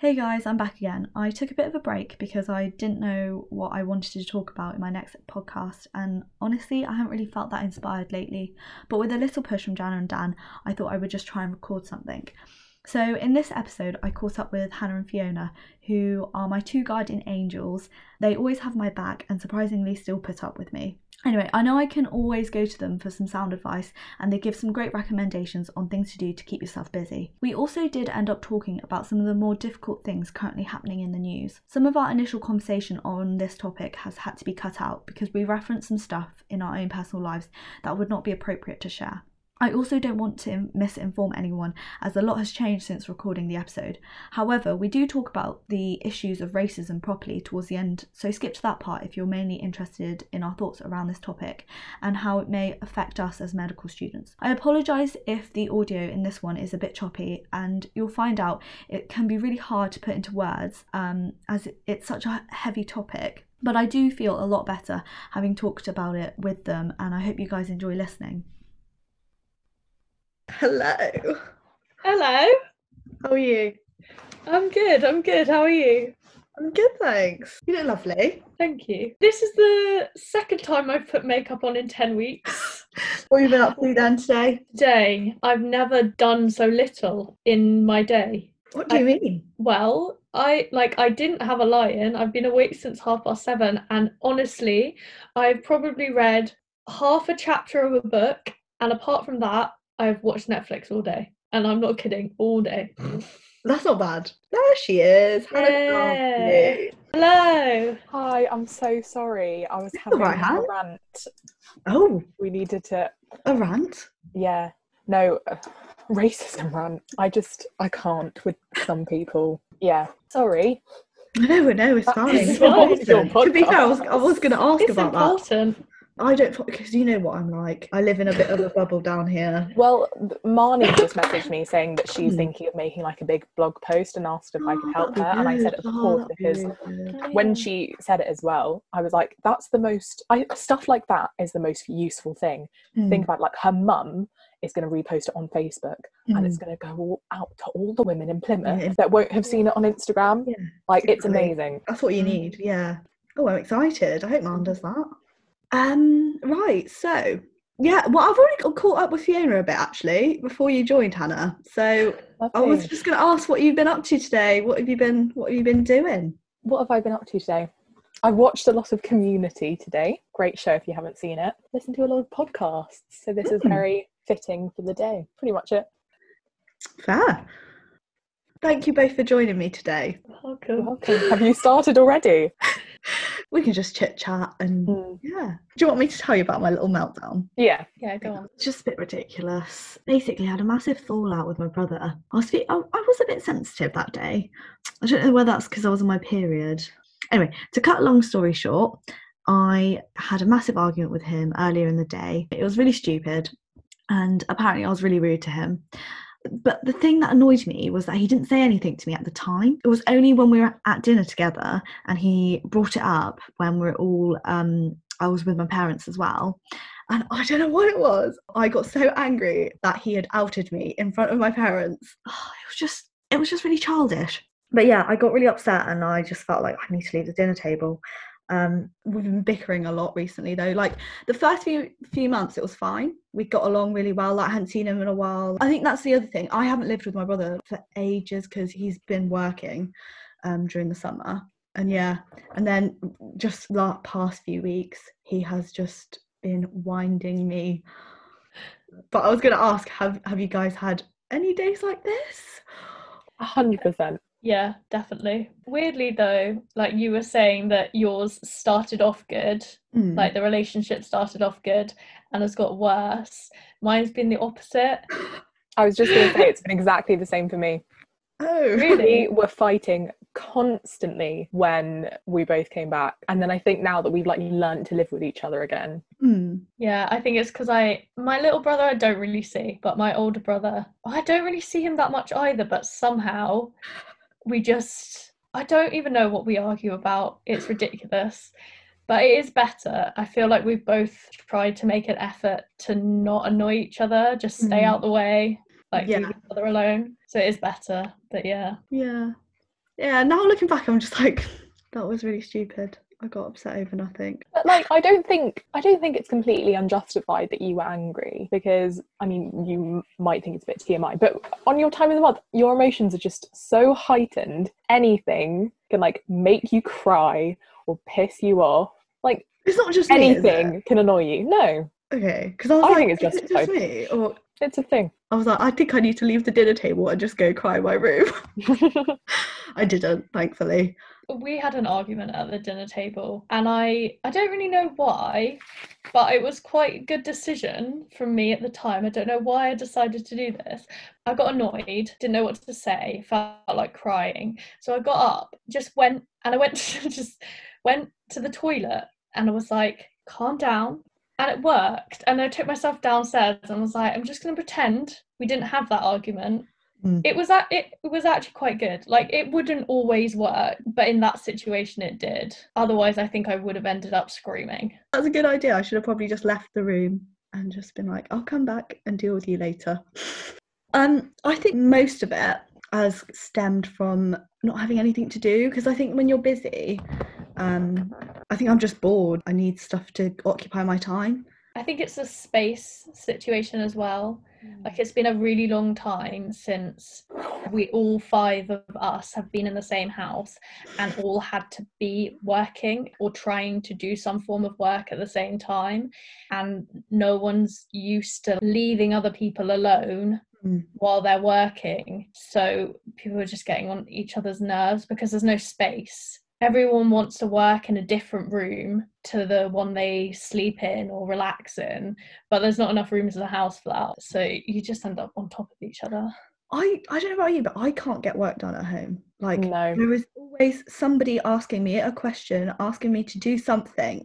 Hey guys, I'm back again. I took a bit of a break because I didn't know what I wanted to talk about in my next podcast, and honestly, I haven't really felt that inspired lately. But with a little push from Jana and Dan, I thought I would just try and record something. So, in this episode, I caught up with Hannah and Fiona, who are my two guardian angels. They always have my back and surprisingly still put up with me. Anyway, I know I can always go to them for some sound advice, and they give some great recommendations on things to do to keep yourself busy. We also did end up talking about some of the more difficult things currently happening in the news. Some of our initial conversation on this topic has had to be cut out because we referenced some stuff in our own personal lives that would not be appropriate to share. I also don't want to misinform anyone as a lot has changed since recording the episode. However, we do talk about the issues of racism properly towards the end, so skip to that part if you're mainly interested in our thoughts around this topic and how it may affect us as medical students. I apologise if the audio in this one is a bit choppy, and you'll find out it can be really hard to put into words um, as it's such a heavy topic. But I do feel a lot better having talked about it with them, and I hope you guys enjoy listening. Hello. Hello. How are you? I'm good. I'm good. How are you? I'm good, thanks. You look lovely. Thank you. This is the second time I've put makeup on in 10 weeks. what have you been up to then today? Today, I've never done so little in my day. What do you I- mean? Well, I like I didn't have a lie-in. I've been awake since half past seven, and honestly, I've probably read half a chapter of a book, and apart from that, I've watched Netflix all day. And I'm not kidding, all day. That's not bad. There she is. Hello. Yeah. Hello. Hi, I'm so sorry. I was having alright, a Han. rant. Oh, We needed to, a rant. yeah, no, uh, racism rant. I just, I can't with some people. Yeah, sorry. No, no, it's That's fine. It's not fine. to be fair, I was. I was going to ask It's about important. that. I don't, because you know what I'm like. I live in a bit of a bubble down here. Well, Marnie just messaged me saying that she's Hmm. thinking of making like a big blog post and asked if I could Oh, help her. be And I said, good. of Oh, course, that'd be because good. when she said it as well, I was like, that's the most, I, stuff like that is the most useful thing. Think about like her mum is going to repost it on Facebook and it's going to go all out to all the women in Plymouth Hmm. Yeah. that won't have seen it on Instagram. Yeah, Like, it's exactly. amazing. That's what you need, yeah. Oh, I'm excited. I hope Mum does that. Um, right, so yeah, well, I've already got caught up with Fiona a bit actually before you joined, Hannah. So I was just going to ask what you've been up to today. What have you been? What have you been doing? What have I been up to today? I watched a lot of Community today. Great show if you haven't seen it. Listen to a lot of podcasts. So this is Mm. very fitting for the day. Pretty much it. Fair. Thank you both for joining me today. Welcome. welcome. have you started already? We can just chit chat and Mm. yeah. Do you want me to tell you about my little meltdown? Yeah. Yeah, go on. It's just a bit ridiculous. Basically, I had a massive fallout with my brother. I was, fe- I, I was a bit sensitive that day. I don't know whether that's because I was on my period. Anyway, to cut a long story short, I had a massive argument with him earlier in the day. It was really stupid, and apparently, I was really rude to him. But the thing that annoyed me was that he didn't say anything to me at the time. It was only when we were at dinner together and he brought it up when we we're all, um, I was with my parents as well. And I don't know what it was. I got so angry that he had outed me in front of my parents. Oh, it was just, it was just really childish. But yeah, I got really upset and I just felt like I need to leave the dinner table. Um, we've been bickering a lot recently though. Like the first few few months, it was fine. We got along really well. Like, I hadn't seen him in a while. I think that's the other thing. I haven't lived with my brother for ages because he's been working um, during the summer. And yeah, and then just the past few weeks, he has just been winding me. But I was going to ask, have have you guys had any days like this? Hundred percent. Yeah, definitely. Weirdly though, like you were saying that yours started off good, Mm. like the relationship started off good and has got worse. Mine's been the opposite. I was just gonna say it's been exactly the same for me. oh, Really? We were fighting constantly when we both came back. And then I think now that we've like learned to live with each other again. Mm. Yeah, I think it's because I my little brother I don't really see, but my older brother I don't really see him that much either. But somehow we just I don't even know what we argue about. It's ridiculous. But it is better. I feel like we've both tried to make an effort to not annoy each other, just stay Mm. out the way, like Yeah. leave each other alone. So it is better. But yeah. Yeah. yeah, now looking back, I'm just like, that was really stupid. I got upset over nothing. But like, I don't think I don't think it's completely unjustified that you were angry because I mean, you might think it's a bit TMI, but on your time of the month, your emotions are just so heightened. Anything can like make you cry or piss you off. Like It's not just me, anything can annoy you. No, Okay, because I was I like, think it's is it just me? Or it's a thing. I was like, I think I need to leave the dinner table and just go cry in my room. I didn't, thankfully. We had an argument at the dinner table and i i don't really know why but it was quite a good decision from me at the time. I don't know why i decided to do this. I got annoyed didn't know what to say felt like crying. So i got up just went and i went to just went to the toilet and i was like calm down. And it worked and i took myself downstairs and was like i'm just going to pretend we didn't have that argument Mm. it was it was actually quite good like it wouldn't always work but in that situation it did otherwise i think i would have ended up screaming That's a good idea. I should have probably just left the room and just been like, I'll come back and deal with you later. Um, I think most of it has stemmed from not having anything to do because I think when you're busy, um, I think I'm just bored. I need stuff to occupy my time. I think it's a space situation as well. Like it's been a really long time since we all five of us have been in the same house and all had to be working or trying to do some form of work at the same time. And no one's used to leaving other people alone Mm. while they're working. So people are just getting on each other's nerves because there's no space everyone wants to work in a different room to the one they sleep in or relax in but there's not enough rooms in the house for that so you just end up on top of each other I, I don't know about you, but I can't get work done at home. Like No. there is always somebody asking me a question, asking me to do something.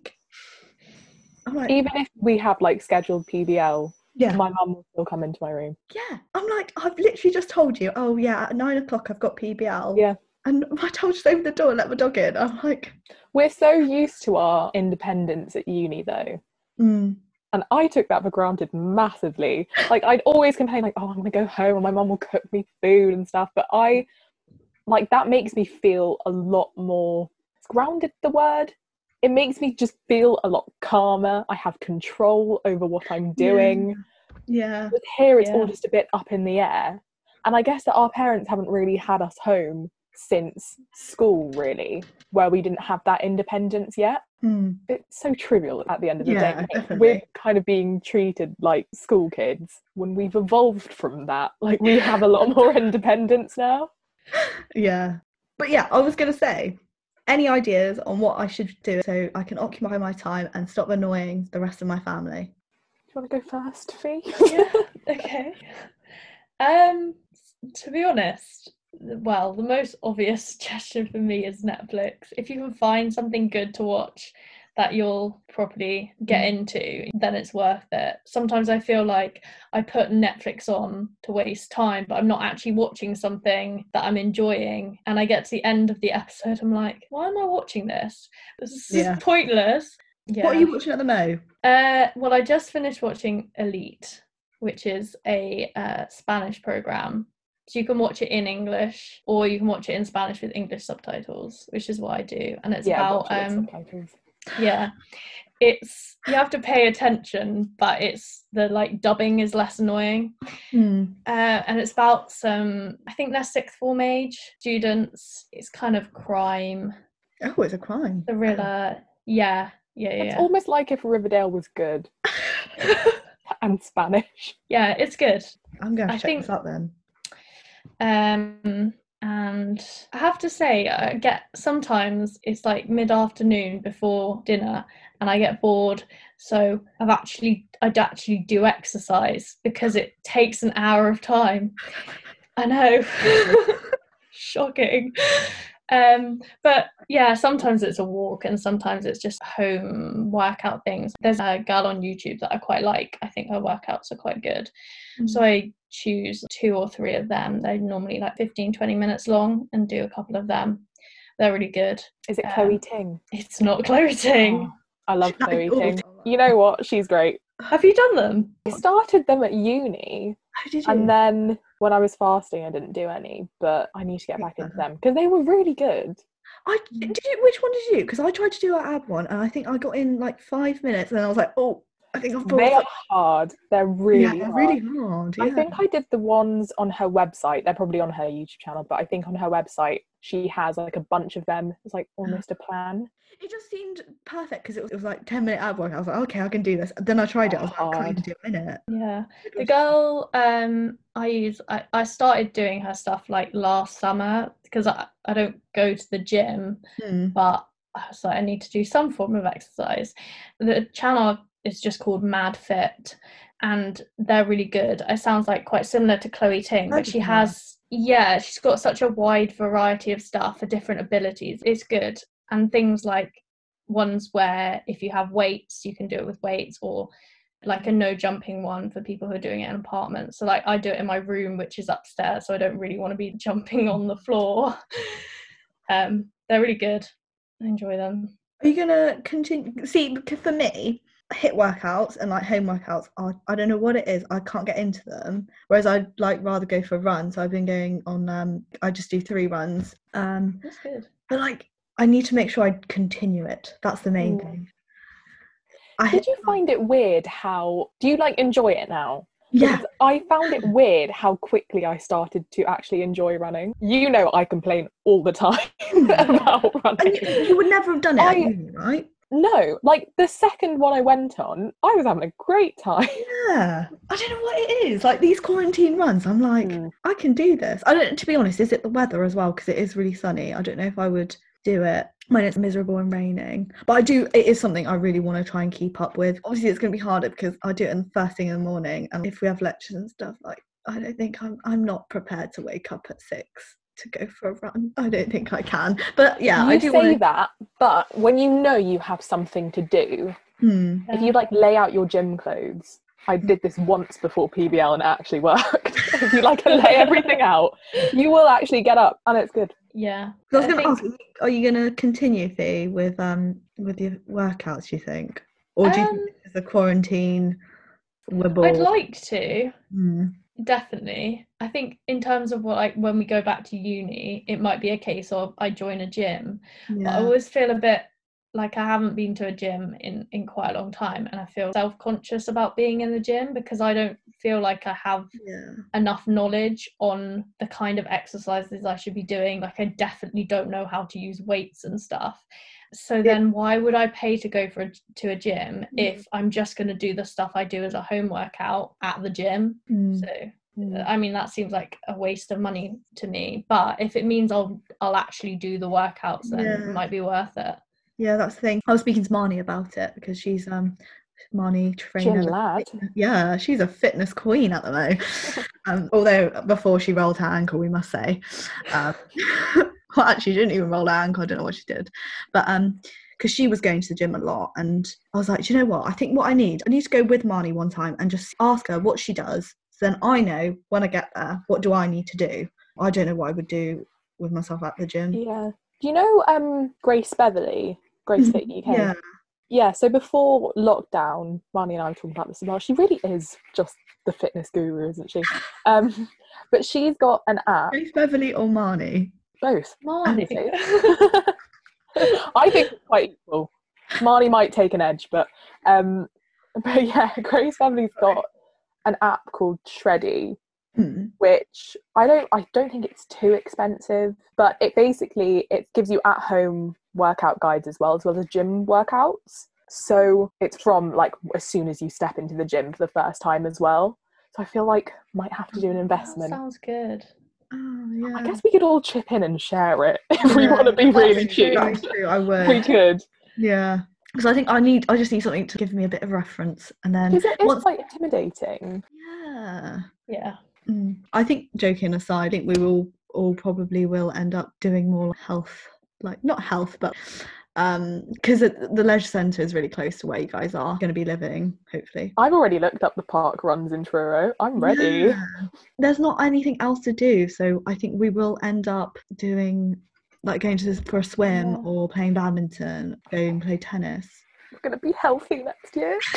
I'm like, Even if we have like scheduled PBL, yeah, my mum will still come into my room. yeah. I'm like, I've literally just told you, oh yeah, at nine o'clock I've got PBL. Yeah. And I told you to open the door and let my dog in. I'm like, We're so used to our independence at uni though. mm, And I took that for granted massively. Like I'd always complain, like, oh, I'm gonna go home and my mum will cook me food and stuff. But I like that makes me feel a lot more grounded the word. It makes me just feel a lot calmer. I have control over what I'm doing. yeah. With here it's all just a bit up in the air. And I guess that our parents haven't really had us home since school, really, where we didn't have that independence yet Mm, it's so trivial at the end of the Yeah, day. Definitely. We're kind of being treated like school kids when we've evolved from that. Like we have a lot more independence now. yeah. But yeah, I was gonna say, any ideas on what I should do so I can occupy my time and stop annoying the rest of my family? Do you want to go first, Fee? yeah okay um to be honest well the most obvious suggestion for me is netflix. If you can find something good to watch that you'll properly get into then it's worth it. Sometimes i feel like i put netflix on to waste time but i'm not actually watching something that i'm enjoying. And i get to the end of the episode i'm like why am i watching this? This is Yeah. pointless. Yeah What are you watching at the Mo? uh, well, I just finished watching Elite, which is a uh, Spanish program. So you can watch it in English or you can watch it in Spanish with English subtitles, which is what I do. And it's yeah, about watch it with um subtitles. yeah. It's you have to pay attention, but it's the like dubbing is less annoying. Mm. Uh, and it's about some I think they're sixth form age students. It's kind of crime, Oh, it's a crime. The thriller. Yeah, yeah, yeah. It's yeah. almost like if Riverdale was good and Spanish. yeah, it's good. I'm going to I check think- this out then. Um and i have to say i get sometimes it's like mid-afternoon before dinner and i get bored. So i've actually i'd actually do exercise because it takes an hour of time. I know. Shocking um but yeah sometimes it's a walk and sometimes it's just home workout things there's a girl on youtube that i quite like i think her workouts are quite good so I choose two or three of them. They're normally like 15, 20 minutes long and do a couple of them. They're really good. Is it Um, Chloe Ting? It's not Chloe Ting. Oh, I love Like, Chloe Ting. You know what? She's great. Have you done them? I started them at uni, How did you? and then when I was fasting, I didn't do any. But I need to get back into them because they were really good. I did you. Which one did you? Because I tried to do an ab one, and I think I got in like five minutes, and then I was like, oh, I think I've They are hard. They're really yeah, they're hard. really hard. I think I did the ones on her website. They're probably on her YouTube channel, but I think on her website she has like a bunch of them. It's like almost a plan. it just seemed perfect because it was, it was like ten minute ab work. I was like, okay, I can do this. Then I tried it. I was like, I can't even Hard. do a minute. Yeah. The girl um I use I, I started doing her stuff like last summer because I, I don't go to the gym Hmm. but I was like I need to do some form of exercise. The channel is just called Mad Fit and they're really good. It sounds like quite similar to Chloe Ting, but she has yeah, she's got such a wide variety of stuff for different abilities. It's good. And things like ones where if you have weights, you can do it with weights or like a no jumping one for people who are doing it in apartments. So like I do it in my room, which is upstairs, so I don't really want to be jumping on the floor. um, they're really good. I enjoy them. Are you gonna continue? See, for me, HIIT workouts and like home workouts are I don't know what it is. I can't get into them. Whereas I'd like rather go for a run. So I've been going on. Um, I just do three runs. Um, That's good. but like I need to make sure I continue it. That's the main Mm. thing. I Did you find it weird how do you like enjoy it now? Yeah. Because I found it weird how quickly I started to actually enjoy running. You know I complain all the time about And running. you, you would never have done it I- uni, right? No, like the second one I went on, I was having a great time. Yeah. I don't know what it is. Like these quarantine runs, I'm like, Mm. I can do this. I don't. To be honest, is it the weather as well? Because it is really sunny. I don't know if I would do it when it's miserable and raining. But I do. It is something I really want to try and keep up with. Obviously, it's going to be harder because I do it in the first thing in the morning, and if we have lectures and stuff, like I don't think I'm. I'm not prepared to wake up at six to go for a run. I don't think I can. But yeah, you I do say want to. that, but when you know you have something to do, Hmm. if you like lay out your gym clothes, I did this once before PBL and it actually worked. if you like lay everything out, you will actually get up and it's good. Yeah. I was going to think- ask, are you going to continue, Fee, with um with your workouts? You think, or do you Um, think this is a quarantine wibble? I'd like to. Hmm. Definitely. I think in terms of what like when we go back to uni, it might be a case of I join a gym. But I always feel a bit like I haven't been to a gym in in quite a long time and I feel self-conscious about being in the gym because I don't feel like I have yeah. enough knowledge on the kind of exercises I should be doing. Like I definitely don't know how to use weights and stuff. So then why would I pay to go for a, to a gym if I'm just going to do the stuff I do as a home workout at the gym? Hmm. So I mean that seems like a waste of money to me. But if it means I'll I'll actually do the workouts, then Yeah. it might be worth it. Yeah, that's the thing. I was speaking to Marnie about it because she's um Marnie trainer. Gym lad. Yeah, she's a fitness queen at the moment. um, although before she rolled her ankle, we must say. Um, well, actually, she didn't even roll her ankle. I don't know what she did, but um, because she was going to the gym a lot, and I was like, you know what? I think what I need, I need to go with Marnie one time and just ask her what she does. So then I know when I get there, what do I need to do? I don't know what I would do with myself at the gym. Yeah. Do you know um Grace Beverley? Grace Fit UK? Yeah. Yeah, so before lockdown, Marnie and I were talking about this as well. She really is just the fitness guru, isn't she? Um, but she's got an app, Grace Beverley or Marnie? both. Marnie. I think it's quite equal. Marnie might take an edge, but um, but yeah, Grace Beverley's got an app called Shreddy, Hmm. which I don't I don't think it's too expensive, but it basically it gives you at home workout guides as well as well as gym workouts. So it's from like as soon as you step into the gym for the first time as well. So I feel like might have to do an That investment. sounds good. Oh, yeah. I guess we could all chip in and share it if we want to be really true. cute. True. I would. We could. Yeah. Because I think I need. I just need something to give me a bit of reference, and then. Because it is once- quite intimidating. Yeah. Yeah. Mm. I think joking aside, I think we will all probably will end up doing more health, like not health, but um, because the leisure centre is really close to where you guys are going to be living. Hopefully. I've already looked up the park runs in Truro. I'm ready. Yeah. There's not anything else to do, so I think we will end up doing like going to for a swim Yeah. or playing badminton, going play tennis. We're going to be healthy next year.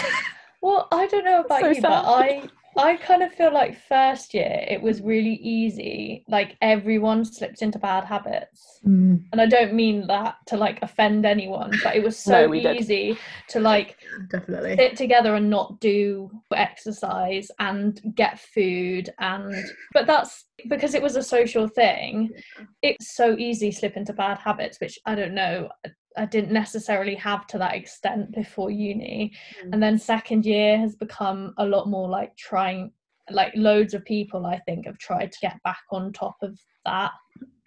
Well, I don't know about So you, but. I I kind of feel like first year it was really easy. Like everyone slipped into bad habits. Mm, And I don't mean that to like offend anyone, but it was No, so did. easy to like definitely. sit together and not do exercise and get food and but that's because it was a social thing it's so easy to slip into bad habits which i don't know I- didn't necessarily have to that extent before uni Mm. and then second year has become a lot more like trying like loads of people i think have tried to get back on top of that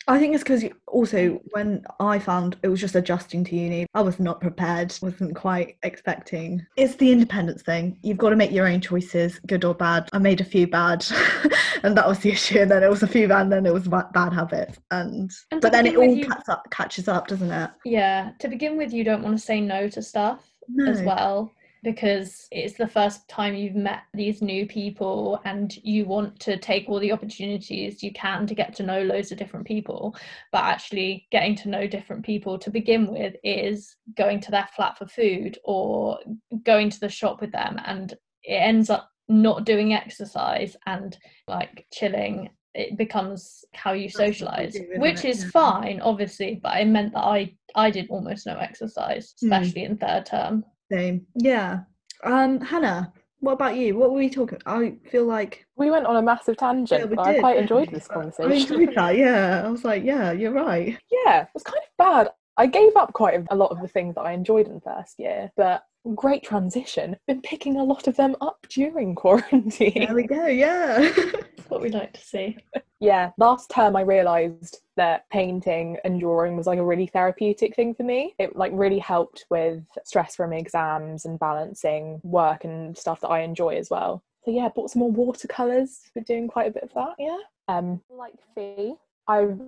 I think it's because also mm. when I found it was just adjusting to uni, I was not prepared, wasn't quite expecting. It's the independence thing. You've got to make your own choices, good or bad. I made a few bad, and that was the issue. And then it was a few bad, and then it was ba- bad habits. And, And but then it all you- up, catches up, doesn't it? yeah to begin with you don't want to say no to stuff as well because it's the first time you've met these new people and you want to take all the opportunities you can to get to know loads of different people but actually getting to know different people to begin with is going to their flat for food or going to the shop with them and it ends up not doing exercise and like chilling it becomes how you That's what we socialize do, which it? is Yeah. fine obviously but it meant that i i did almost no exercise Mm. especially in third term Same. Yeah. Um, Hannah, what about you? What were we talking? I feel like We went on a massive yeah, tangent, we but I quite enjoyed this But I conversation. enjoyed that. Yeah, I was like, yeah, you're right. yeah, it was kind of bad. I gave up quite a- a lot of the things that I enjoyed in first year, but great transition. Been picking a lot of them up during quarantine. There we go. Yeah. that's what we like to see yeah, last term I realised that painting and drawing was like a really therapeutic thing for me. It like really helped with stress from exams and balancing work and stuff that I enjoy as well. So yeah, bought some more watercolours. Been doing quite a bit of that. Yeah. Um, like Fee, I've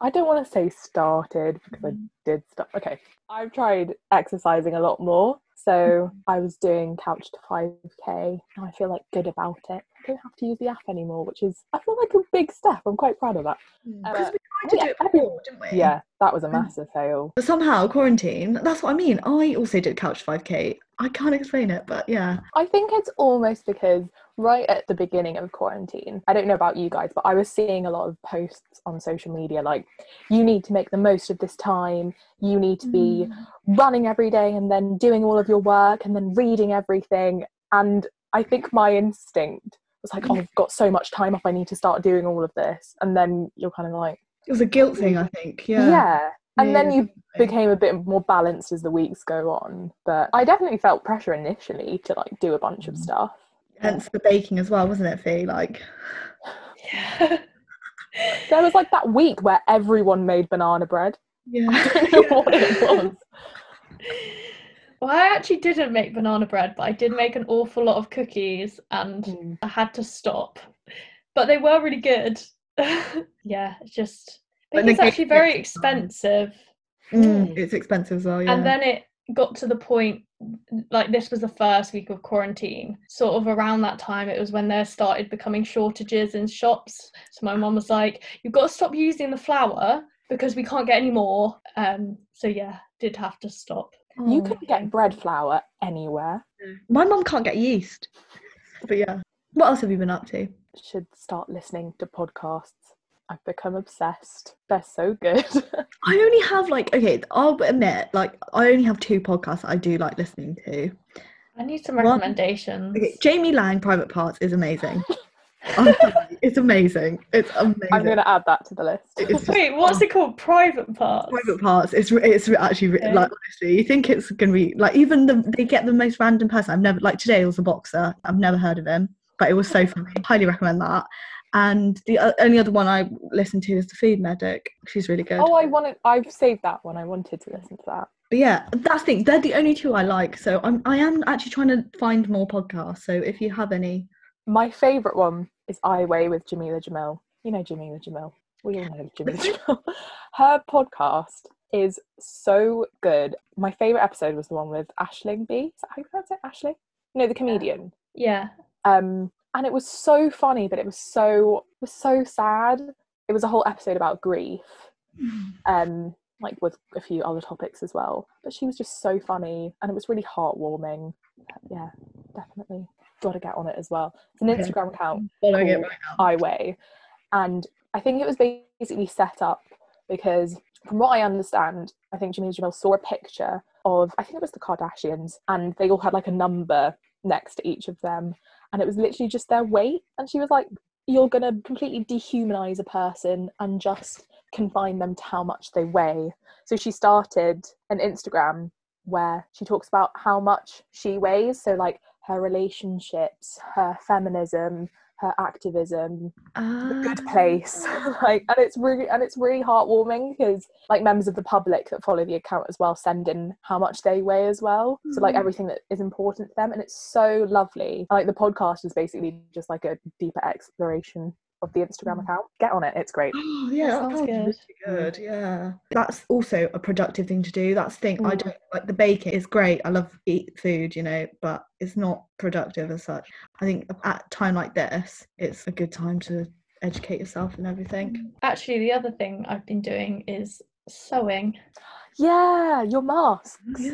I don't want to say started because I mm. did start. Okay, I've tried exercising a lot more. So mm. I was doing couch to 5k and I feel like good about it. I don't have to use the app anymore, which is I feel like a big step. I'm quite proud of that. Because Uh, we tried to yeah, do it every- before, didn't we? Yeah, that was a Mm. massive fail. But somehow quarantine. That's what I mean. I also did couch 5k. I can't explain it, but yeah. I think it's almost because right at the beginning of quarantine, I don't know about you guys, but I was seeing a lot of posts on social media like, you need to make the most of this time, you need to be running every day and then doing all of your work and then reading everything. And I think my instinct was like, oh, I've got so much time off, I need to start doing all of this. And then you're kind of like, It was a guilt thing, I think. yeah. Yeah. And then you definitely. became a bit more balanced as the weeks go on. But I definitely felt pressure initially to like do a bunch of Mm. stuff. Hence the baking as well, wasn't it, Fee? Like, yeah There was like that week where everyone made banana bread. yeah. I don't know what it was. Well i actually didn't make banana bread but i did make an awful lot of cookies and Mm. i had to stop but they were really good yeah it's just But it's actually very expensive Mm, it's expensive as well, yeah. And then it got to the point, like this was the first week of quarantine. Sort of around that time, it was when there started becoming shortages in shops. So my mom was like, "You've got to stop using the flour because we can't get any more." Um, so yeah, did have to stop. You Oh. can get bread flour anywhere. My mum can't get yeast. But yeah. What else have you been up to? Should start listening to podcasts. I've become obsessed. They're so good. I only have like okay, I'll admit, like I only have two podcasts that I do like listening to. I need some One- recommendations. Okay, Jamie Laing, Private Parts is amazing. I'm sorry, it's amazing. It's amazing. I'm going to add that to the list. It's just- Wait, what's it called? Private parts. Private Parts. It's it's actually re- Okay. like honestly, you think it's gonna be like even the they get the most random person. I've never like today it was a boxer. I've never heard of him, but it was so funny. Highly recommend that. And the o- only other one I listened to is the Food Medic. She's really good. Oh, I wanted. I've saved that one. I wanted to listen to that. But yeah, that's the thing. They're the only two I like. So I'm I am actually trying to find more podcasts. So if you have any, My favourite one is I Weigh with Jameela Jamil. You know Jameela Jamil. We all know Jameela Jamil. Her podcast is so good. My favourite episode was the one with Aisling Bea. Is that how you pronounce it? Ashley? No, the comedian. Yeah. Um, and it was so funny, but it was so it was so sad. It was a whole episode about grief. Um, like with a few other topics as well. But she was just so funny and it was really heartwarming. Yeah. Definitely got to get on it as well. It's an Okay. Instagram account Following it right now. I Weigh, and I think it was basically set up because, from what I understand, I think Jimmy Jamil saw a picture of I think it was the Kardashians, and they all had like a number next to each of them, and it was literally just their weight, and she was like, "You're gonna completely dehumanize a person and just confine them to how much they weigh." So she started an Instagram where she talks about how much she weighs, so like her relationships, her feminism, her activism, the good Ah. place like and it's really and it's really heartwarming because like members of the public that follow the account as well send in how much they weigh as well so like Mm. everything that is important to them and it's so lovely like the podcast is basically just like a deeper exploration of the instagram Mm. account get on it it's great Oh, yeah, that Sounds sounds good. really good. Yeah, that's also a productive thing to do. That's the thing. I Mm. don't like the baking is great. I love eat food, you know, but it's not productive as such. I think at a time like this, it's a good time to educate yourself and everything. Actually, the other thing I've been doing is sewing. yeah your masks Yeah.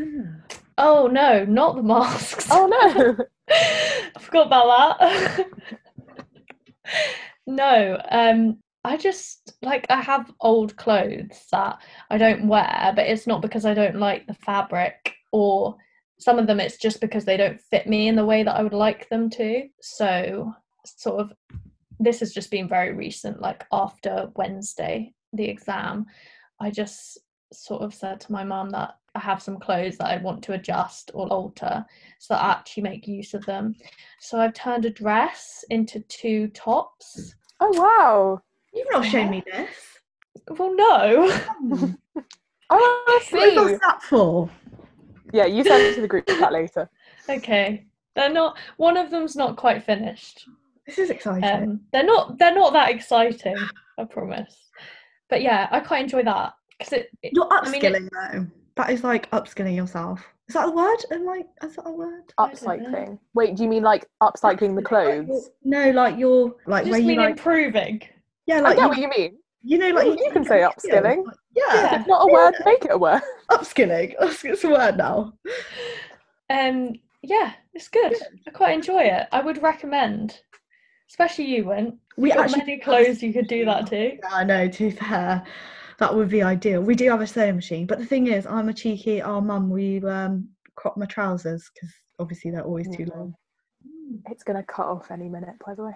Oh no, not the masks. oh no I forgot about that. no, um, I just like I have old clothes that I don't wear, but it's not because I don't like the fabric or some of them it's just because they don't fit me in the way that I would like them to. So, sort of, this has just been very recent, like after Wednesday, the exam, I just sort of said to my mum that I have some clothes that I want to adjust or alter so that I actually make use of them. So I've turned a dress into two tops. oh wow You've not shown me this. Well, no. oh i want to What was that for? yeah you send it to the group chat later okay. They're not one of them's not quite finished. This is exciting. Um they're not they're not that exciting, I promise. But yeah, I quite enjoy that because it, it- You're I mean, it- upskilling though. That is like upskilling yourself. Is that a word? Am I? Is that a word? I upcycling wait do you mean like upcycling the Upskilling, like clothes No, like you're like I where just you mean like improving. yeah, i like get you, what you mean you know like you, you can say upskilling Like, yeah, it's not a word make it a word upskilling. It's a word now. Um yeah, it's good. I quite enjoy it. I would recommend. Especially you, Went. We Got actually many clothes you could do that machine. to. Yeah, I know. To fair, that would be ideal. We do have a sewing machine, but the thing is, I'm a cheeky. Our mum, we um crop my trousers because obviously they're always too long. it's gonna cut off any minute by the way